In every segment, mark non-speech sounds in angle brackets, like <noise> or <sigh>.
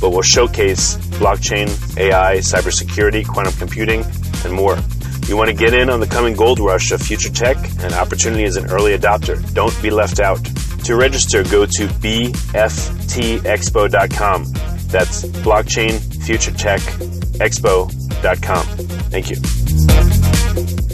but will showcase blockchain, AI, cybersecurity, quantum computing, and more. You want to get in on the coming gold rush of future tech and opportunity as an early adopter. Don't be left out. To register, go to bftexpo.com. That's blockchain future tech expo.com. Thank you.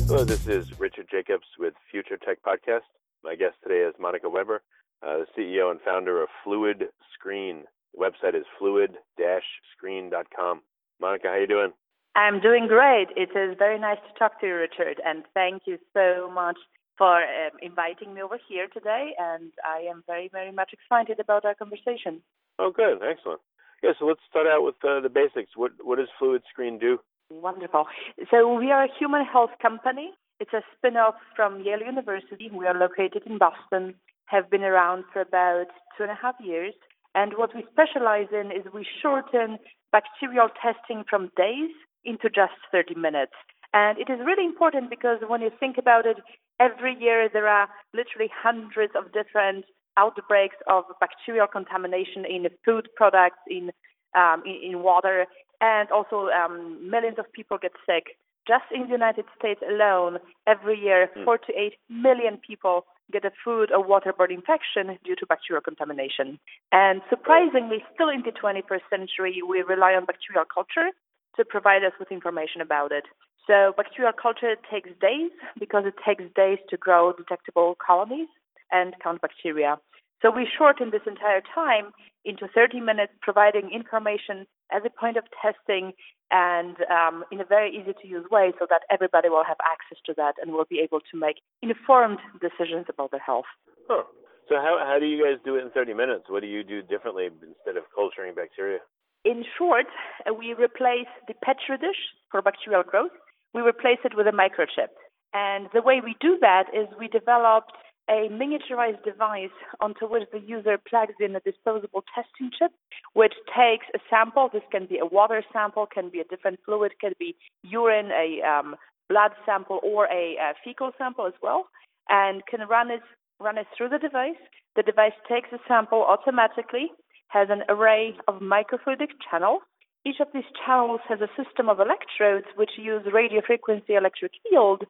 Hello, this is Richard Jacobs with Future Tech Podcast. My guest today is Monica Weber, uh, the CEO and founder of Fluid Screen. The website is fluid-screen.com. Monica, how are you doing? I'm doing great. It is very nice to talk to you, Richard, and thank you so much for um, inviting me over here today. And I am very, very much excited about our conversation. Oh, good, excellent. Yeah, so let's start out with uh, the basics. What what does Fluid Screen do? Wonderful. So we are a human health company. It's a spin-off from Yale University. We are located in Boston. Have been around for about two and a half years and what we specialize in is we shorten bacterial testing from days into just 30 minutes. And it is really important because when you think about it, every year there are literally hundreds of different outbreaks of bacterial contamination in food products, in um, in, in, water, and also um, millions of people get sick. Just in the United States alone, every year, mm. four to eight million people get a food or waterborne infection due to bacterial contamination. And surprisingly, still in the 21st century, we rely on bacterial culture to provide us with information about it. So bacterial culture takes days because it takes days to grow detectable colonies and count bacteria. So we shorten this entire time into 30 minutes, providing information as a point of testing and um, in a very easy to use way so that everybody will have access to that and will be able to make informed decisions about their health. Huh. So how, how do you guys do it in 30 minutes? What do you do differently instead of culturing bacteria? In short, we replace the petri dish for bacterial growth. We replace it with a microchip. And the way we do that is we developed a miniaturized device onto which the user plugs in a disposable testing chip, which takes a sample. This can be a water sample, can be a different fluid, can be urine, a um, blood sample, or a, a fecal sample as well, and can run it run it through the device. The device takes a sample automatically, has an array of microfluidic channels. Each of these channels has a system of electrodes which use radio frequency electric field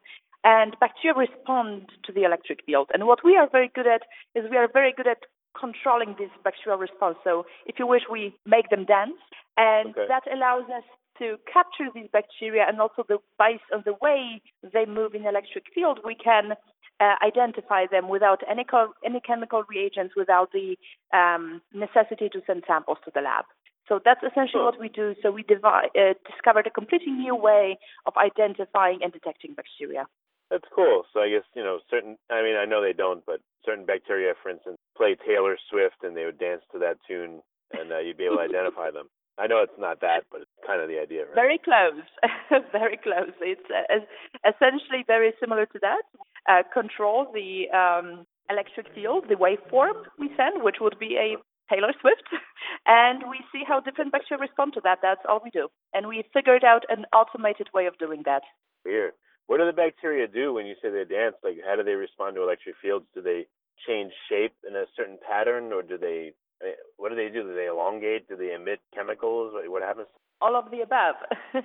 and bacteria respond to the electric field. And what we are very good at is we are very good at controlling this bacterial response. So if you wish, we make them dance, and okay. that allows us to capture these bacteria and also the based on the way they move in electric field, we can uh, identify them without any, co- any chemical reagents, without the um, necessity to send samples to the lab. So that's essentially what we do. So we devi- uh, discovered a completely new way of identifying and detecting bacteria. That's cool. So I guess you know certain. I mean, I know they don't, but certain bacteria, for instance, play Taylor Swift, and they would dance to that tune, and uh, you'd be able to identify them. I know it's not that, but it's kind of the idea, right? Very close, <laughs> very close. It's uh, essentially very similar to that. Uh, control the um, electric field, the waveform we send, which would be a Taylor Swift, <laughs> and we see how different bacteria respond to that. That's all we do, and we figured out an automated way of doing that. Weird. What do the bacteria do when you say they dance? Like, how do they respond to electric fields? Do they change shape in a certain pattern, or do they? What do they do? Do they elongate? Do they emit chemicals? What happens? All of the above. <laughs>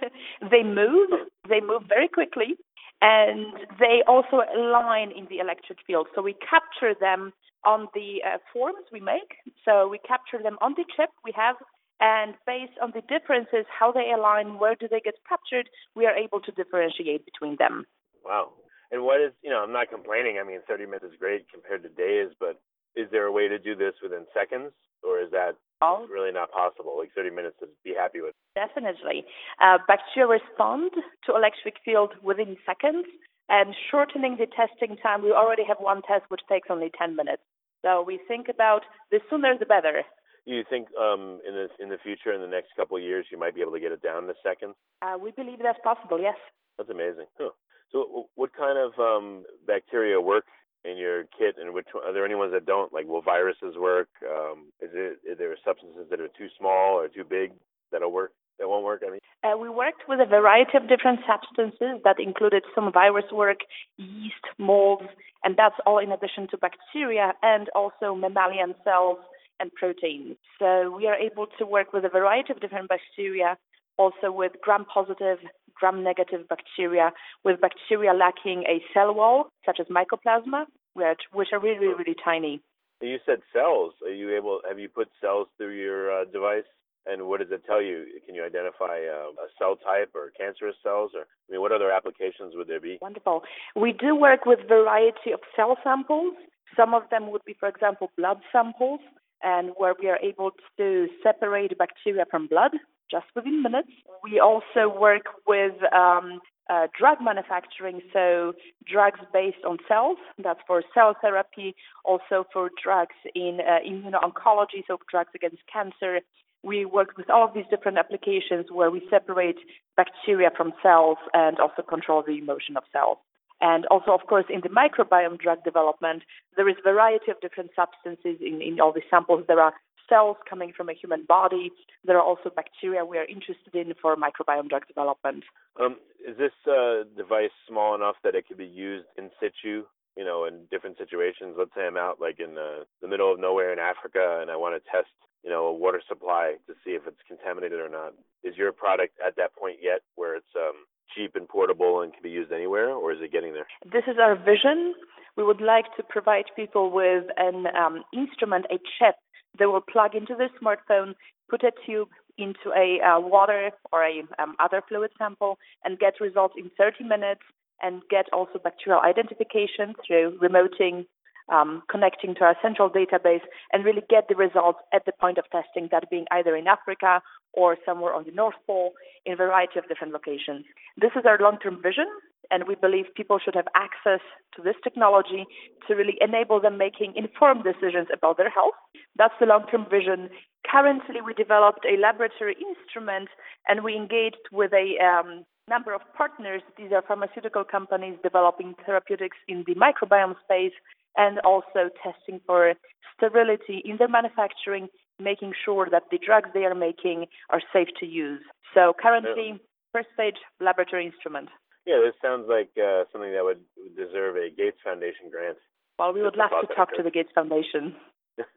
they move. They move very quickly, and they also align in the electric field. So we capture them on the uh, forms we make. So we capture them on the chip we have, and based on the differences, how they align, where do they get captured, we are able to differentiate between them. Wow. And what is, you know, I'm not complaining. I mean, 30 minutes is great compared to days, but is there a way to do this within seconds, or is that oh. really not possible? Like 30 minutes to be happy with? Definitely. Uh, bacteria respond to electric field within seconds, and shortening the testing time, we already have one test which takes only 10 minutes. So we think about the sooner the better. You think um, in the in the future, in the next couple of years, you might be able to get it down to seconds? Uh, we believe that's possible. Yes. That's amazing. Huh. So, what kind of um, bacteria work in your kit, and which are there any ones that don't? Like, will viruses work? Um, is it is there substances that are too small or too big that'll work? That won't work. I mean, uh, we worked with a variety of different substances that included some virus work, yeast, molds, and that's all in addition to bacteria and also mammalian cells and proteins. So we are able to work with a variety of different bacteria, also with gram-positive, gram-negative bacteria, with bacteria lacking a cell wall, such as mycoplasma, which, which are really, really, really tiny. You said cells. Are you able? Have you put cells through your uh, device? And what does it tell you? Can you identify uh, a cell type or cancerous cells? Or I mean, what other applications would there be? Wonderful. We do work with variety of cell samples. Some of them would be, for example, blood samples, and where we are able to separate bacteria from blood just within minutes. We also work with um, uh, drug manufacturing, so drugs based on cells. That's for cell therapy, also for drugs in uh, immuno-oncology, so drugs against cancer. We work with all of these different applications where we separate bacteria from cells and also control the motion of cells. And also, of course, in the microbiome drug development, there is a variety of different substances in, in all the samples. There are cells coming from a human body. There are also bacteria we are interested in for microbiome drug development. Um, is this uh, device small enough that it could be used in situ? You know, in different situations. Let's say I'm out like in the, the middle of nowhere in Africa, and I want to test, you know, a water supply to see if it's contaminated or not. Is your product at that point yet, where it's um, cheap and portable and can be used anywhere, or is it getting there? This is our vision. We would like to provide people with an um, instrument, a chip they will plug into their smartphone, put a tube into a uh, water or a um, other fluid sample, and get results in 30 minutes, and get also bacterial identification through remoting, um, connecting to our central database, and really get the results at the point of testing, that being either in Africa or somewhere on the North Pole in a variety of different locations. This is our long-term vision, and we believe people should have access to this technology to really enable them making informed decisions about their health. That's the long-term vision. Currently, we developed a laboratory instrument, and we engaged with a um, number of partners. These are pharmaceutical companies developing therapeutics in the microbiome space and also testing for sterility in their manufacturing, making sure that the drugs they are making are safe to use. So currently, first stage laboratory instrument. Yeah, this sounds like uh, something that would deserve a Gates Foundation grant. Well, we would love to talk to the Gates Foundation. <laughs>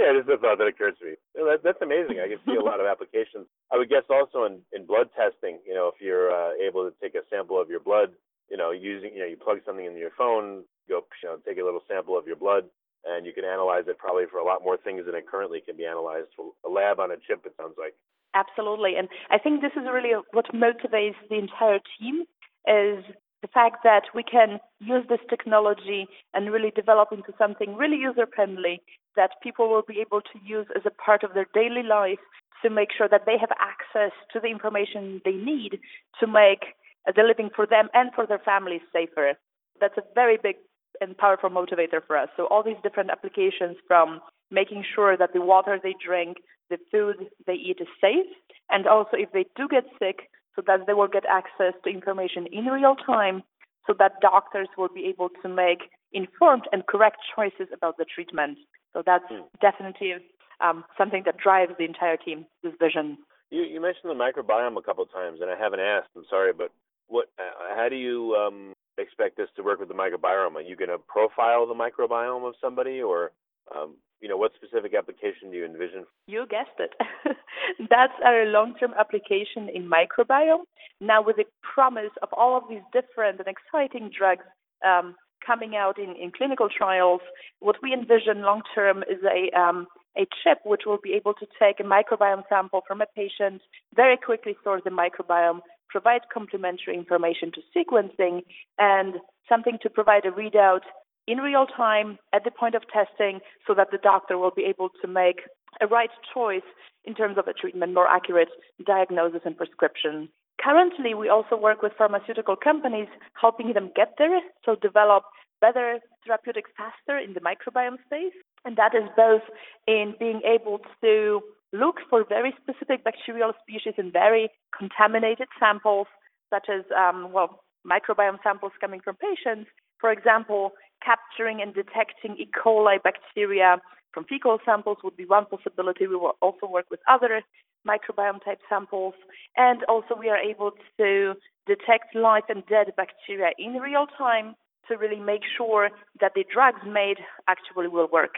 yeah, just a thought that occurs to me. That, that's amazing. I can see a lot of applications. I would guess also in, in blood testing, you know, if you're uh, able to take a sample of your blood, you know, using, you know, you plug something into your phone, go, you know, take a little sample of your blood, and you can analyze it probably for a lot more things than it currently can be analyzed. A lab on a chip, it sounds like. Absolutely. And I think this is really what motivates the entire team is the fact that we can use this technology and really develop into something really user friendly that people will be able to use as a part of their daily life to make sure that they have access to the information they need to make the living for them and for their families safer. That's a very big and powerful motivator for us. So all these different applications from making sure that the water they drink, the food they eat is safe, and also if they do get sick, so that they will get access to information in real time so that doctors will be able to make informed and correct choices about the treatment. So that's mm. definitely um, something that drives the entire team, this vision. You, you mentioned the microbiome a couple of times, and I haven't asked. I'm sorry, but what? Uh, how do you um, expect this to work with the microbiome? Are you going to profile the microbiome of somebody, or um, you know, what specific application do you envision? You guessed it. <laughs> That's our long-term application in microbiome. Now, with the promise of all of these different and exciting drugs um, coming out in, in clinical trials, what we envision long-term is a um, a chip which will be able to take a microbiome sample from a patient, very quickly sort the microbiome, provide complementary information to sequencing, and something to provide a readout in real time at the point of testing so that the doctor will be able to make a right choice in terms of a treatment, more accurate diagnosis and prescription. Currently, we also work with pharmaceutical companies, helping them get there, so develop better therapeutics faster in the microbiome space. And that is both in being able to look for very specific bacterial species in very contaminated samples, such as, um, well, microbiome samples coming from patients. For example, capturing and detecting E. coli bacteria from fecal samples would be one possibility. We will also work with other microbiome type samples. And also, we are able to detect live and dead bacteria in real time to really make sure that the drugs made actually will work.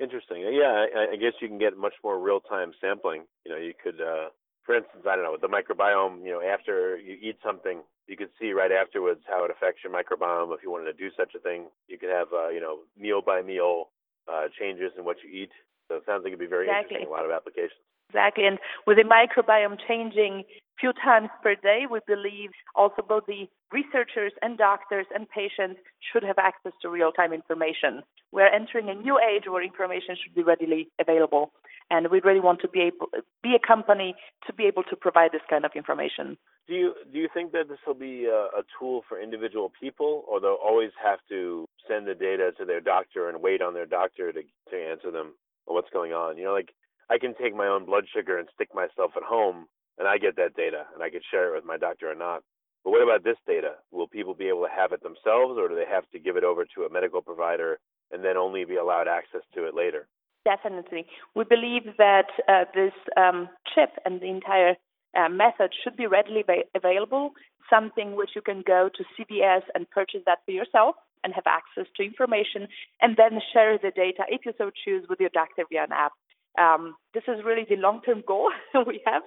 Interesting. Yeah, I, I guess you can get much more real time sampling. You know, you could, uh, for instance, I don't know, the microbiome, you know, after you eat something, you could see right afterwards how it affects your microbiome. If you wanted to do such a thing, you could have, uh, you know, meal by meal uh, changes in what you eat. So it sounds like it'd be very exactly. interesting. A lot of applications. Exactly, and with the microbiome changing few times per day, we believe also both the researchers and doctors and patients should have access to real-time information. We're entering a new age where information should be readily available, and we really want to be able be a company to be able to provide this kind of information. Do you do you think that this will be a, a tool for individual people, or they'll always have to send the data to their doctor and wait on their doctor to to answer them what's going on? You know, like I can take my own blood sugar and stick myself at home, and I get that data, and I can share it with my doctor or not. But what about this data? Will people be able to have it themselves, or do they have to give it over to a medical provider and then only be allowed access to it later? Definitely. We believe that uh, this um, chip and the entire uh, method should be readily va- available, something which you can go to CVS and purchase that for yourself and have access to information, and then share the data, if you so choose, with your doctor via an app. Um, this is really the long-term goal <laughs> we have,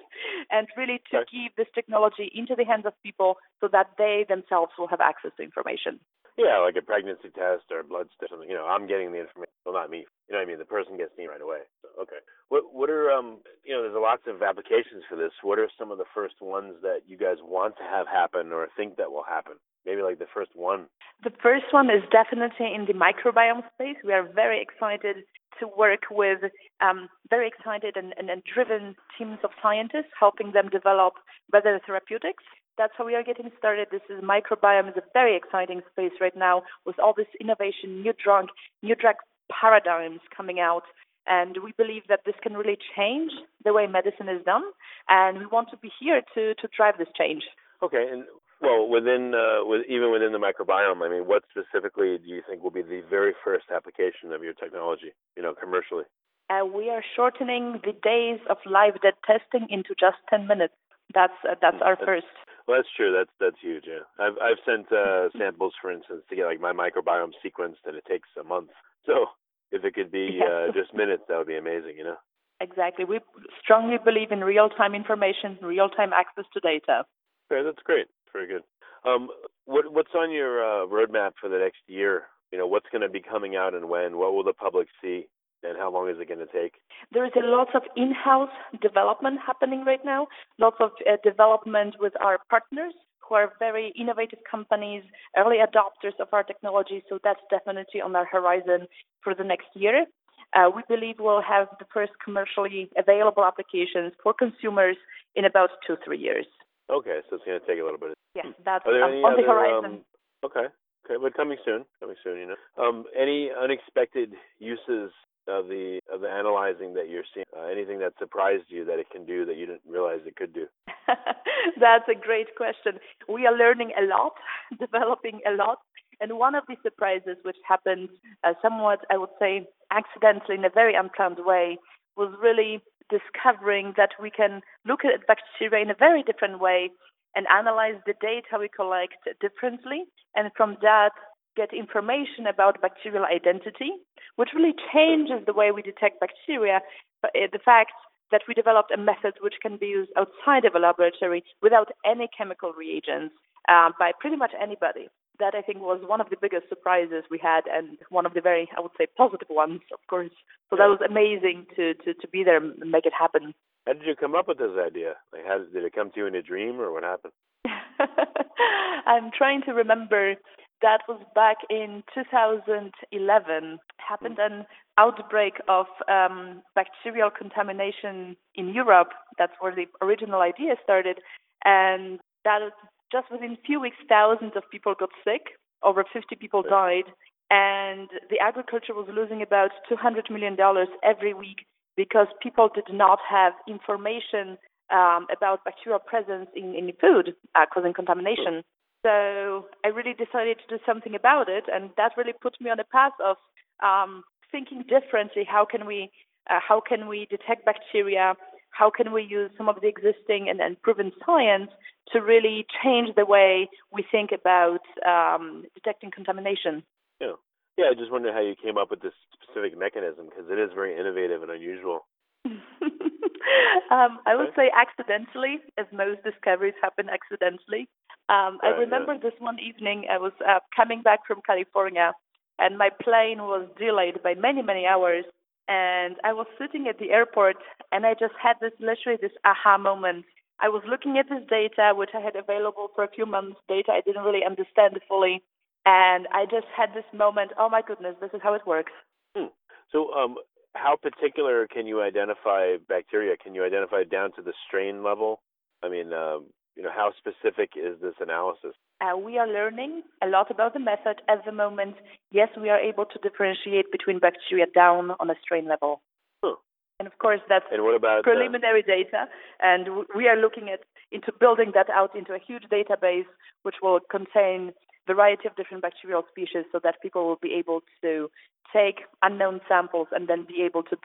and really to okay. give this technology into the hands of people so that they themselves will have access to information. Yeah, like a pregnancy test or a blood test. Something. You know, I'm getting the information. Well, not me. You know what I mean? The person gets me right away. So, okay. What What are um? You know, there's lots of applications for this. What are some of the first ones that you guys want to have happen or think that will happen? Maybe like the first one. The first one is definitely in the microbiome space. We are very excited to work with um, very excited and, and, and driven teams of scientists, helping them develop better therapeutics that's how we are getting started. This is microbiome is a very exciting space right now with all this innovation, new drug, new drug paradigms coming out. And we believe that this can really change the way medicine is done. And we want to be here to, to drive this change. Okay. And well, within uh, with, even within the microbiome, I mean, what specifically do you think will be the very first application of your technology, you know, commercially? Uh, we are shortening the days of live dead testing into just 10 minutes. That's uh, that's our that's, first. Well, that's true. That's that's huge. Yeah, I've I've sent uh, samples, for instance, to get like my microbiome sequenced, and it takes a month. <laughs> So if it could be uh, just minutes, that would be amazing. You know. Exactly. We strongly believe in real-time information, real-time access to data. Okay, that's great. Very good. Um, what what's on your uh, roadmap for the next year? You know, what's going to be coming out and when? What will the public see? and how long is it going to take? There is a lot of in-house development happening right now, lots of uh, development with our partners who are very innovative companies, early adopters of our technology. So that's definitely on our horizon for the next year. Uh, we believe we'll have the first commercially available applications for consumers in about two, three years. Okay, so it's going to take a little bit. Of- Yes, that's Are there um, on other, the horizon. Um, okay, okay, but coming soon, coming soon. You know, um, any unexpected uses of the of the analyzing that you're seeing? Uh, anything that surprised you that it can do that you didn't realize it could do? <laughs> That's a great question. We are learning a lot, <laughs> developing a lot. And one of the surprises, which happened uh, somewhat, I would say, accidentally in a very unplanned way, was really discovering that we can look at bacteria in a very different way and analyze the data we collect differently. And from that, get information about bacterial identity, which really changes the way we detect bacteria. Uh, the fact that we developed a method which can be used outside of a laboratory without any chemical reagents uh, by pretty much anybody. That I think was one of the biggest surprises we had, and one of the very, I would say, positive ones, of course. So that was amazing to to, to be there and make it happen. How did you come up with this idea? Like, how did it come to you in a dream, or what happened? <laughs> I'm trying to remember. That was back in 2011. Happened an outbreak of um, bacterial contamination in Europe. That's where the original idea started, and that just within a few weeks, thousands of people got sick. Over 50 people died, and the agriculture was losing about 200 million dollars every week because people did not have information um, about bacterial presence in, in food uh, causing contamination. So I really decided to do something about it, and that really put me on a path of um, thinking differently. How can we uh, how can we detect bacteria? How can we use some of the existing and, and proven science to really change the way we think about um, detecting contamination? Yeah, yeah. I just wonder how you came up with this specific mechanism because it is very innovative and unusual. <laughs> um, I would say accidentally, as most discoveries happen accidentally. Um, I remember this one evening I was uh, coming back from California, and my plane was delayed by many, many hours. And I was sitting at the airport, and I just had this literally this aha moment. I was looking at this data, which I had available for a few months, data I didn't really understand fully, and I just had this moment. Oh my goodness, this is how it works. Hmm. So, um, how particular can you identify bacteria? Can you identify down to the strain level? I mean, um, you know, how specific is this analysis? Uh, we are learning a lot about the method at the moment. Yes, we are able to differentiate between bacteria down on a strain level. Huh. And of course, that's and what about, preliminary uh, data, and we are looking at into building that out into a huge database, which will contain variety of different bacterial species, so that people will be able to take unknown samples and then be able to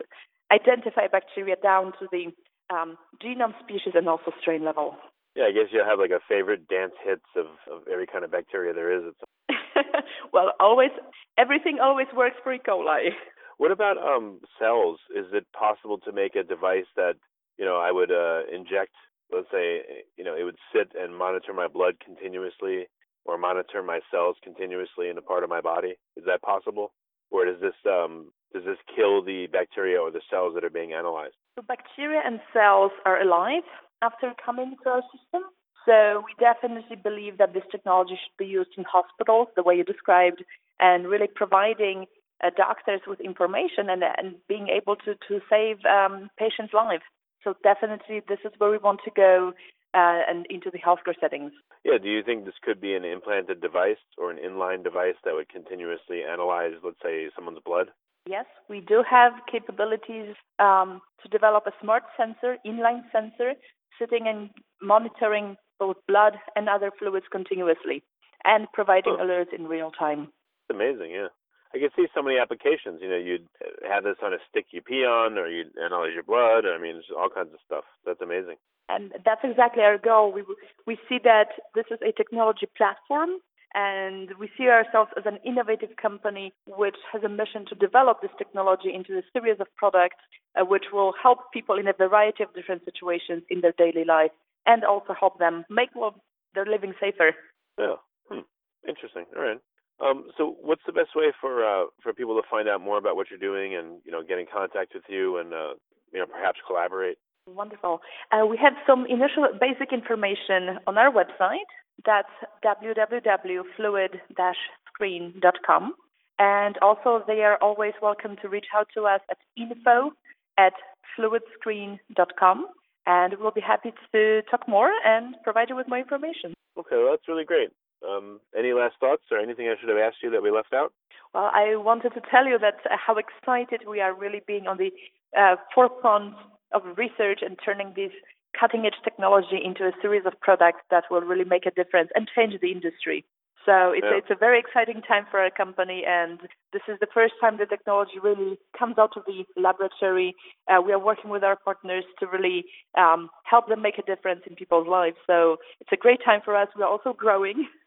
identify bacteria down to the um, genome species and also strain level. Yeah, I guess you'll have like a favorite dance hits of, of every kind of bacteria there is. <laughs> well, always everything always works for E. coli. <laughs> What about um cells? Is it possible to make a device that you know I would uh, inject? Let's say you know it would sit and monitor my blood continuously, or monitor my cells continuously in a part of my body. Is that possible, or does this um does this kill the bacteria or the cells that are being analyzed? So bacteria and cells are alive after coming to our system. So we definitely believe that this technology should be used in hospitals, the way you described, and really providing uh, doctors with information and, and being able to, to save um, patients' lives. So definitely, this is where we want to go uh, and into the healthcare settings. Yeah. Do you think this could be an implanted device or an inline device that would continuously analyze, let's say, someone's blood? Yes, we do have capabilities um, to develop a smart sensor, inline sensor, sitting and monitoring both blood and other fluids continuously and providing oh. alerts in real time. It's amazing, yeah. I can see so many applications. You know, you'd have this on a stick you pee on, or you'd analyze your blood. I mean, all kinds of stuff. That's amazing. And that's exactly our goal. We we see that this is a technology platform, and we see ourselves as an innovative company which has a mission to develop this technology into a series of products uh, which will help people in a variety of different situations in their daily life and also help them make well, their living safer. Yeah. Hmm. Interesting. All right. Um, so, what's the best way for uh, for people to find out more about what you're doing and you know get in contact with you and uh, you know perhaps collaborate? Wonderful. Uh, we have some initial basic information on our website, That's www.fluid-screen.com. And also, they are always welcome to reach out to us at info at fluidscreen.com. And we'll be happy to talk more and provide you with more information. Okay, well, that's really great. Um, any last thoughts or anything I should have asked you that we left out? Well, I wanted to tell you that uh, how excited we are really being on the uh, forefront of research and turning these cutting edge technology into a series of products that will really make a difference and change the industry. So it's, Yeah. it's a very exciting time for our company, and this is the first time the technology really comes out of the laboratory. Uh, we are working with our partners to really um, help them make a difference in people's lives. So it's a great time for us. We are also growing. <laughs>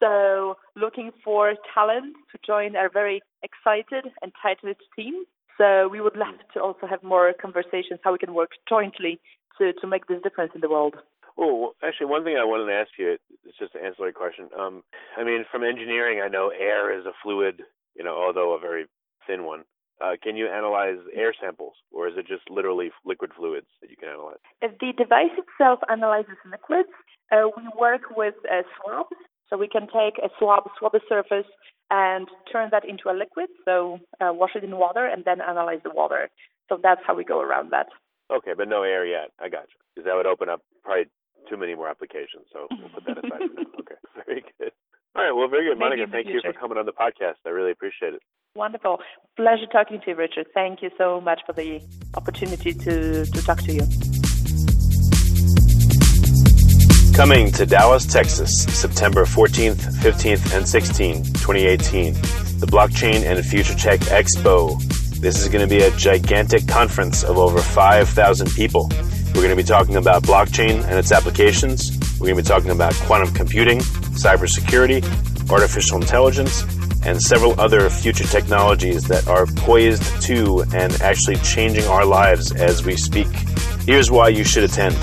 So looking for talent to join our very excited and tight-knit team. So we would love to also have more conversations how we can work jointly to, to make this difference in the world. Oh, well, actually, one thing I wanted to ask you, it's just an ancillary question. Um, I mean, from engineering, I know air is a fluid, you know, although a very thin one. Uh, can you analyze air samples, or is it just literally liquid fluids that you can analyze? If the device itself analyzes liquids, uh, we work with uh, swabs. So we can take a swab, swab a surface, and turn that into a liquid. So uh, wash it in water and then analyze the water. So that's how we go around that. Okay, but no air yet. I got you. Because that would open up probably too many more applications. So we'll put that <laughs> aside for now. Okay, <laughs> very good. All right, well, very good, Maybe Monica. in the Thank you for coming on the podcast. I really appreciate it. Wonderful. Pleasure talking to you, Richard. Thank you so much for the opportunity to, to talk to you. Coming to Dallas, Texas, September 14th, 15th, and 16th, 2018, the Blockchain and Future Tech Expo. This is going to be a gigantic conference of over 5,000 people. We're going to be talking about blockchain and its applications. We're going to be talking about quantum computing, cybersecurity, artificial intelligence, and several other future technologies that are poised to and actually changing our lives as we speak. Here's why you should attend.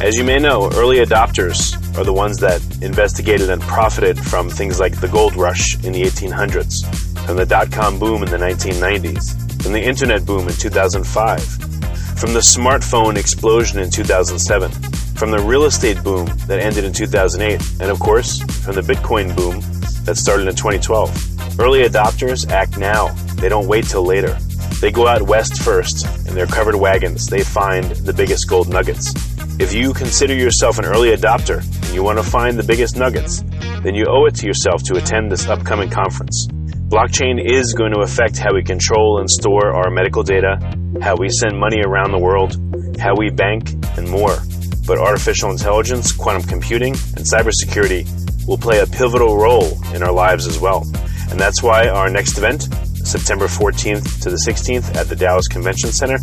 As you may know, early adopters are the ones that investigated and profited from things like the gold rush in the 1800s, and the dot com boom in the 1990s, from the internet boom in 2005, from the smartphone explosion in 2007, from the real estate boom that ended in 2008, and of course, from the Bitcoin boom that started in 2012. Early adopters act now, they don't wait till later. They go out west first, in their covered wagons, they find the biggest gold nuggets. If you consider yourself an early adopter and you want to find the biggest nuggets, then you owe it to yourself to attend this upcoming conference. Blockchain is going to affect how we control and store our medical data, how we send money around the world, how we bank, and more. But artificial intelligence, quantum computing, and cybersecurity will play a pivotal role in our lives as well. And that's why our next event, September 14th to the 16th at the Dallas Convention Center,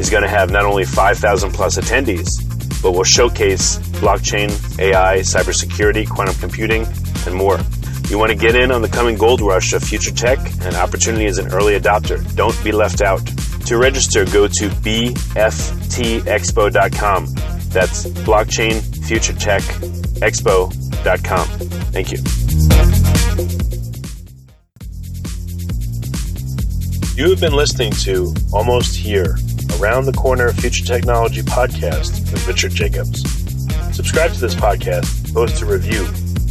is going to have not only 5,000 plus attendees, but will showcase blockchain, AI, cybersecurity, quantum computing, and more. You want to get in on the coming gold rush of future tech and opportunity as an early adopter. Don't be left out. To register, go to bftexpo.com. That's blockchain future tech expo.com. Thank you. You have been listening to Almost Here, Around the Corner Future Technology podcast with Richard Jacobs. Subscribe to this podcast, post a review